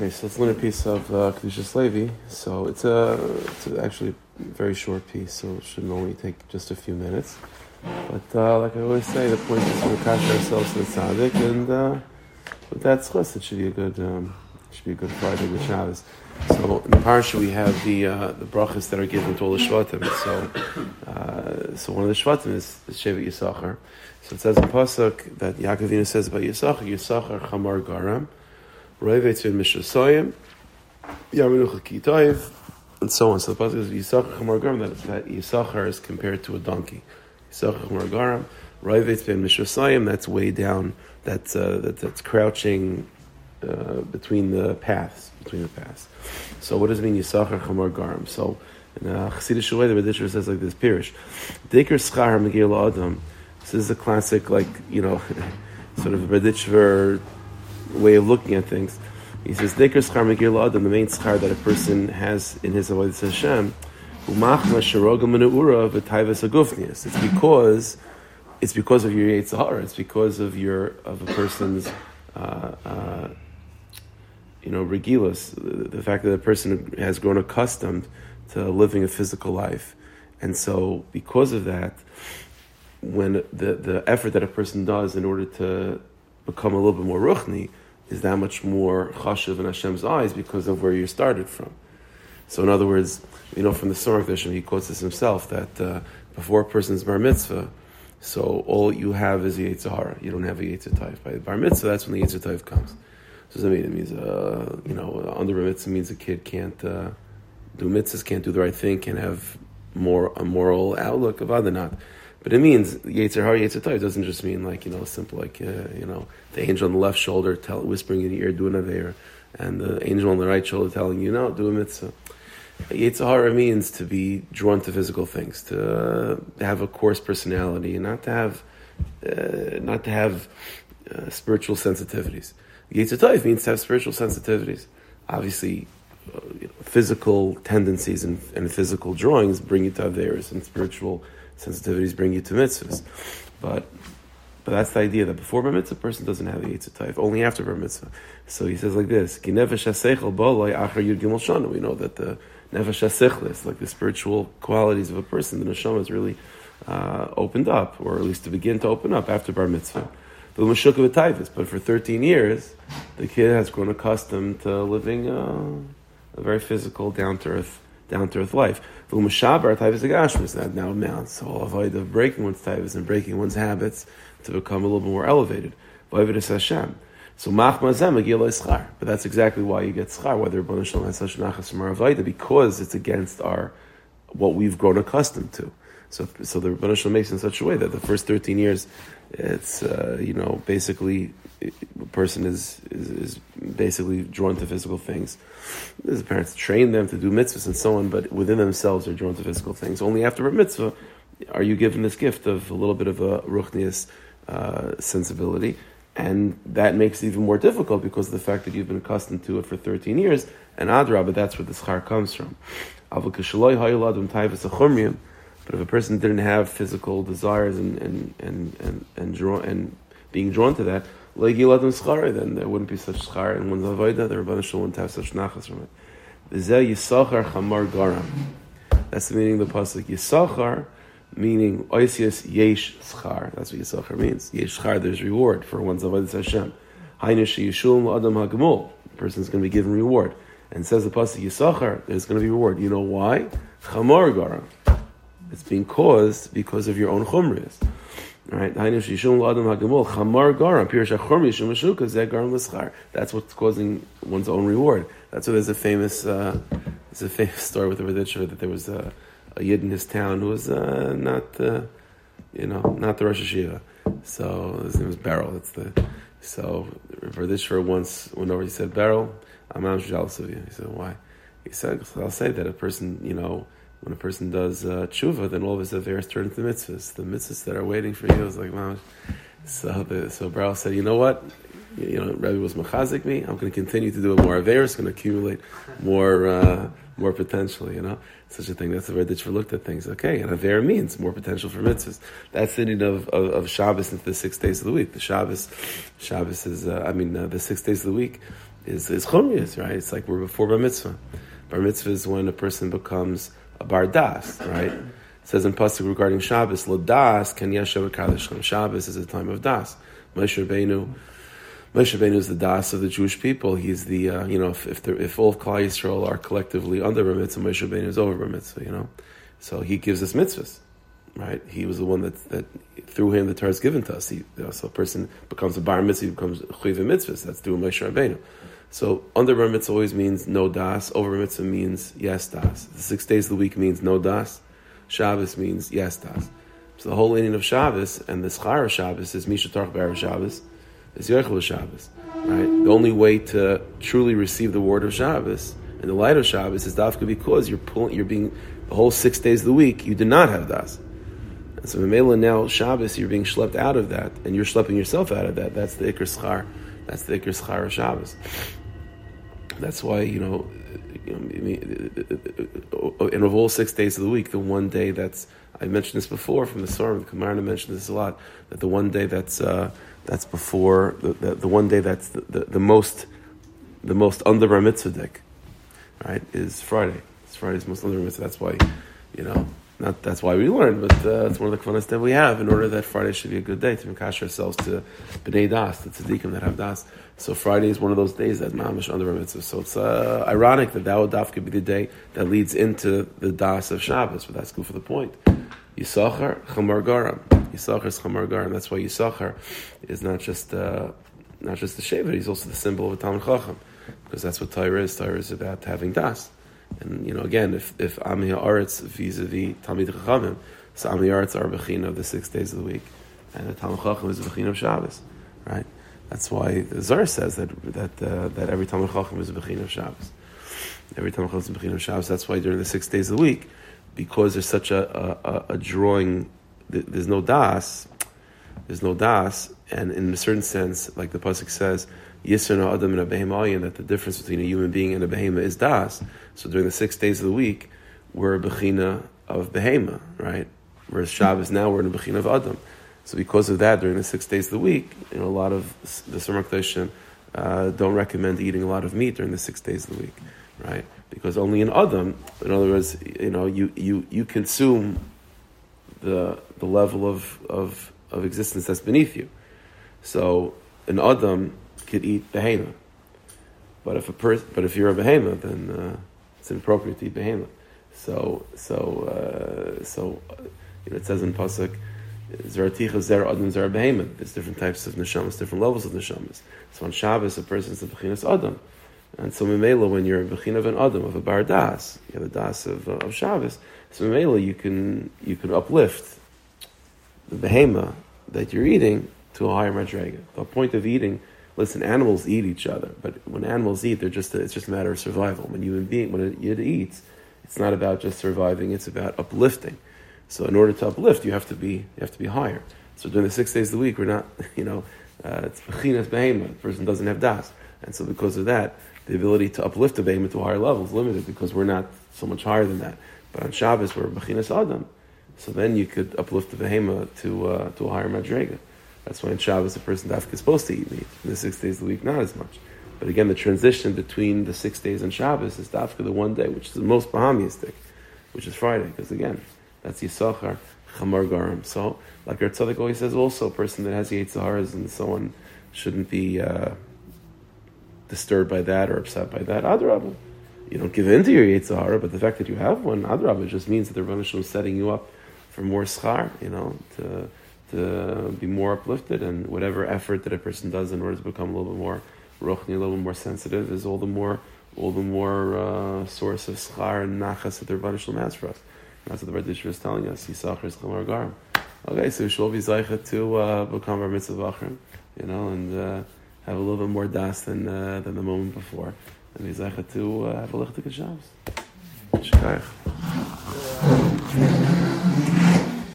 Okay, so learn a piece of uh, Kedushas Levi. So it's a, it's a actually a very short piece, so it should only take just a few minutes. But uh, like I always say, the point is to attach ourselves to the tzaddik, and uh, with that tzchus, it should be a good, um, should be a good Friday with Shabbos. So in the parsha we have the uh, the brachas that are given to all the shvatim. So uh, so one of the shvatim is the Shevet Yisachar. So it says in pasuk that Yaakov says about Yisachar, Yisachar Chamar Garam, Roivetz in Mishasoyim, Yaminuch Kitoiv, and so on. So the pasuk is Yisachar Chamar Garam that, that Yisachar is compared to a donkey. Yisachar Chamar Garam, Roivetz in Mishasoyim. That's way down. That's uh, that, that's crouching uh, between the paths, between the paths. So what does it mean Yisachar Chamar Garam? So in a Chassidish way, the Radisher says like this: Pirish, Diker Schar Megil Adam. This is a classic, like you know, sort of Raditcher way of looking at things. He says Schar the main schar that a person has in his avodah Hashem. It's because it's because of your Yitzhar. It's because of your of a person's uh, uh, you know, regilus, the, the fact that a person has grown accustomed to living a physical life. And so, because of that, when the, the effort that a person does in order to become a little bit more ruchni is that much more chashuv in Hashem's eyes because of where you started from. So, in other words, you know, from the Sorach Dishim, he quotes this himself that uh, before a person's bar mitzvah, so all you have is the Yitzhara. You don't have a Yitzhar By the bar mitzvah, that's when the Yitzhar comes. So does that mean? It means, uh, you know, under a mitzvah means a kid can't uh, do mitzvahs, can't do the right thing, can have more a moral outlook of other not. But it means Yetzer Har, Yetzer It doesn't just mean like, you know, simple like, uh, you know, the angel on the left shoulder tell, whispering in your ear, do an Aveir, and the angel on the right shoulder telling you, no, do a mitzvah. Yetzer means to be drawn to physical things, to uh, have a coarse personality, and not to have, uh, not to have uh, spiritual sensitivities. Yitzhak means to have spiritual sensitivities. Obviously, uh, physical tendencies and, and, physical drawings bring you to Averis, and spiritual sensitivities bring you to mitzvahs. But but that's the idea that before bar mitzvah, a person doesn't have a yitzhak. Only after bar mitzvah. So he says like this: We know that the nefesh like the spiritual qualities of a person, the neshama is really uh, opened up, or at least to begin to open up after bar mitzvah. But the Mushukhavitaivas, but for 13 years, the kid has grown accustomed to living uh, a very physical, down to earth, down to earth life. That now amounts all avoid of breaking one's taivas and breaking one's habits to become a little bit more elevated. Hashem. So machma But that's exactly why you get schar, whether Rabban Shalom has such nachas from our because it's against our what we've grown accustomed to. So, so the Rebbe Shalom makes in such a way that the first 13 years, it's, uh, you know, basically, a person is, is, is, basically drawn to physical things. The parents train them to do mitzvahs and so on, but within themselves they're drawn to physical things. Only after a mitzvah are you given this gift of a little bit of a ruchnius uh, sensibility. And that makes it even more difficult because of the fact that you've been accustomed to it for 13 years. And Adra, but that's where the schar comes from. But if a person didn't have physical desires and and and and, and draw and being drawn to that, then there wouldn't be such schar and one's avodah. The Rebbeinu Shalom wouldn't have such nachas from it. Yisachar chamar garam. That's the meaning of the pasuk. Yisachar meaning oisius yesh schar. That's what Yisachar means. Yesh schar. There's reward for one's avodah Hashem. Hainish yishulm adam hagemul. The person's going to be given reward. And says the pasuk Yisachar. There's going to be reward. You know why? Chamar garam. It's being caused because of your own chumrias. Right? That's what's causing one's own reward. That's why there's a famous, uh, there's a famous story with the Raditcher that there was a, a yid in his town who was uh, not, uh, you know, not the Rosh Hashiva. So his name was Beryl. That's the so Raditcher once went over. He said, "Beryl, I'm, I'm jealous of you." He said, "Why?" He said, "I'll say that a person, you know." When a person does uh, tshuva, then all of his affairs turn into mitzvahs. The mitzvahs that are waiting for you is like, man. So, the, so Baruch said, you know what? You know, Rabbi was machazik me. I'm going to continue to do it more It's going to accumulate more, uh, more potential. You know, such a thing. That's the way that you looked at things. Okay, and aver means more potential for mitzvahs. That's the need of, of, of Shabbos into the six days of the week. The Shabbos, Shabbos is, uh, I mean, uh, the six days of the week is is chumrius, right? It's like we're before bar mitzvah. Bar mitzvah is when a person becomes a bar das, right? It says in pasuk regarding Shabbos, lo das kan yeshav kaddish. Shabbos is a time of das. Moshe Rabbeinu. Moshe Rabbeinu is the das of the Jewish people. He's the uh, you know if if, if all of Yisrael are collectively under bar mitzvah, Moshe Rabbeinu is over bar mitzvah. You know, so he gives us mitzvahs right? He was the one that, that through him the Torah is given to us. He, you know, so a person becomes a bar mitzvah, he becomes a chayv mitzvah. That's through Moshe Rabbeinu. So under bar mitzvah always means no das. Over mitzvah means yes das. The six days of the week means no das. Shabbos means yes das. So the whole meaning of Shabbos and the schar of Shabbos is Misha Tarch Bar Shabbos, is Yerchel Shabbos. Right? The only way to truly receive the word of Shabbos and the light of Shabbos is dafka because you're pulling, you're being the whole six days of the week you do not have das. And so Mamela now Shabbos, you're being schlepped out of that, and you're schlepping yourself out of that. That's the Iker Schar. That's the Iker Schar of Shabbos. That's why, you know, you know, in of all six days of the week, the one day that's I mentioned this before from the Surah, the Kamarna mentioned this a lot, that the one day that's uh, that's before the, the, the, one day that's the, the, the most the most under bar mitzvah right, is Friday. It's Friday's most under mitzvah. That's why, you know, not that's why we learn, but uh, it's one of the kvanas that we have in order that Friday should be a good day to encash ourselves to b'nei das, the tzaddikim that have das. So Friday is one of those days that mamish under mitzvah. So it's uh, ironic that that would could be the day that leads into the das of Shabbos, but that's good for the point. Yisachar chamar garam. Yisachar is chamar garam. That's why Yisachar is not just uh, not just the shaver; he's also the symbol of a Talmud Chacham, because that's what Torah is. Torah is about having das. And you know, again, if if Ami Haaretz vis-a-vis Talmid Chachamim, so Ami Haaretz are Bechina of the six days of the week, and the Talmud Chacham is a Bechina of Shabbos, right? That's why the Zohar says that that uh, that every Talmud Chacham is a Bechina of Shabbos. Every Talmud Chacham is a Bechina of Shabbos. That's why during the six days of the week, because there's such a, a, a drawing, there's no das, there's no das, and in a certain sense, like the pasuk says, Yisra Adam and a behemayin, that the difference between a human being and a behema is das. So during the six days of the week, we're a bechina of behema, right? Whereas Shabbos now we're in a bechina of Adam. So because of that, during the six days of the week, you know, a lot of the Samar uh, don't recommend eating a lot of meat during the six days of the week, right? Because only in Adam, in other words, you know, you, you, you consume the, the level of, of, of existence that's beneath you. So in Adam, could eat behema. But if a person, but if you're a behema, then uh, it's inappropriate to eat behema. So, so, uh, so, you know, it says in pasuk, Zaraticha zer adam zer behema. There's different types of neshamas, different levels of neshamas. So on Shabbos, a person is a bechinas adam. And so Mimela, when you're a bechin of an adam, of a bar das, you have the das of, uh, of Shabbos, so Mimela, you can, you can uplift the behema that you're eating to a higher madrega. The point of eating Listen, animals eat each other, but when animals eat, they're just a, it's just a matter of survival. When you being when it, it eats, it's not about just surviving; it's about uplifting. So, in order to uplift, you have to be you have to be higher. So, during the six days of the week, we're not, you know, uh, it's bechinas behema. The person doesn't have das, and so because of that, the ability to uplift the behema to a higher level is limited because we're not so much higher than that. But on Shabbos, we're bechinas adam, so then you could uplift the behema to uh, to a higher madrega. That's why in Shabbos a person dafka is supposed to eat meat. In the six days of the week, not as much. But again, the transition between the six days and Shabbos is dafka the one day, which is the most bahamiistic, which is Friday, because again, that's Yisachar, Chamar Garam. So, like our tzaddik always says, also a person that has Yitzharas and so on shouldn't be uh, disturbed by that or upset by that. Adrabah. You don't give in to your Yitzhara, but the fact that you have one, Adrabah, just means that the Rebbe is setting you up for more schar, you know, to to be more uplifted, and whatever effort that a person does in order to become a little bit more ruchni, a little bit more sensitive, is all the more all the more uh, source of schar and nachas that the Rebbe Shalom has for us. And that's what the Rebbe is telling us. Yisachar is chamar garam. Okay, so we should be zaycha to uh, become our mitzvah vachrim, you know, and uh, have a little bit more das than uh, than the moment before, and be zaycha to uh, have a lichtig Shabbos.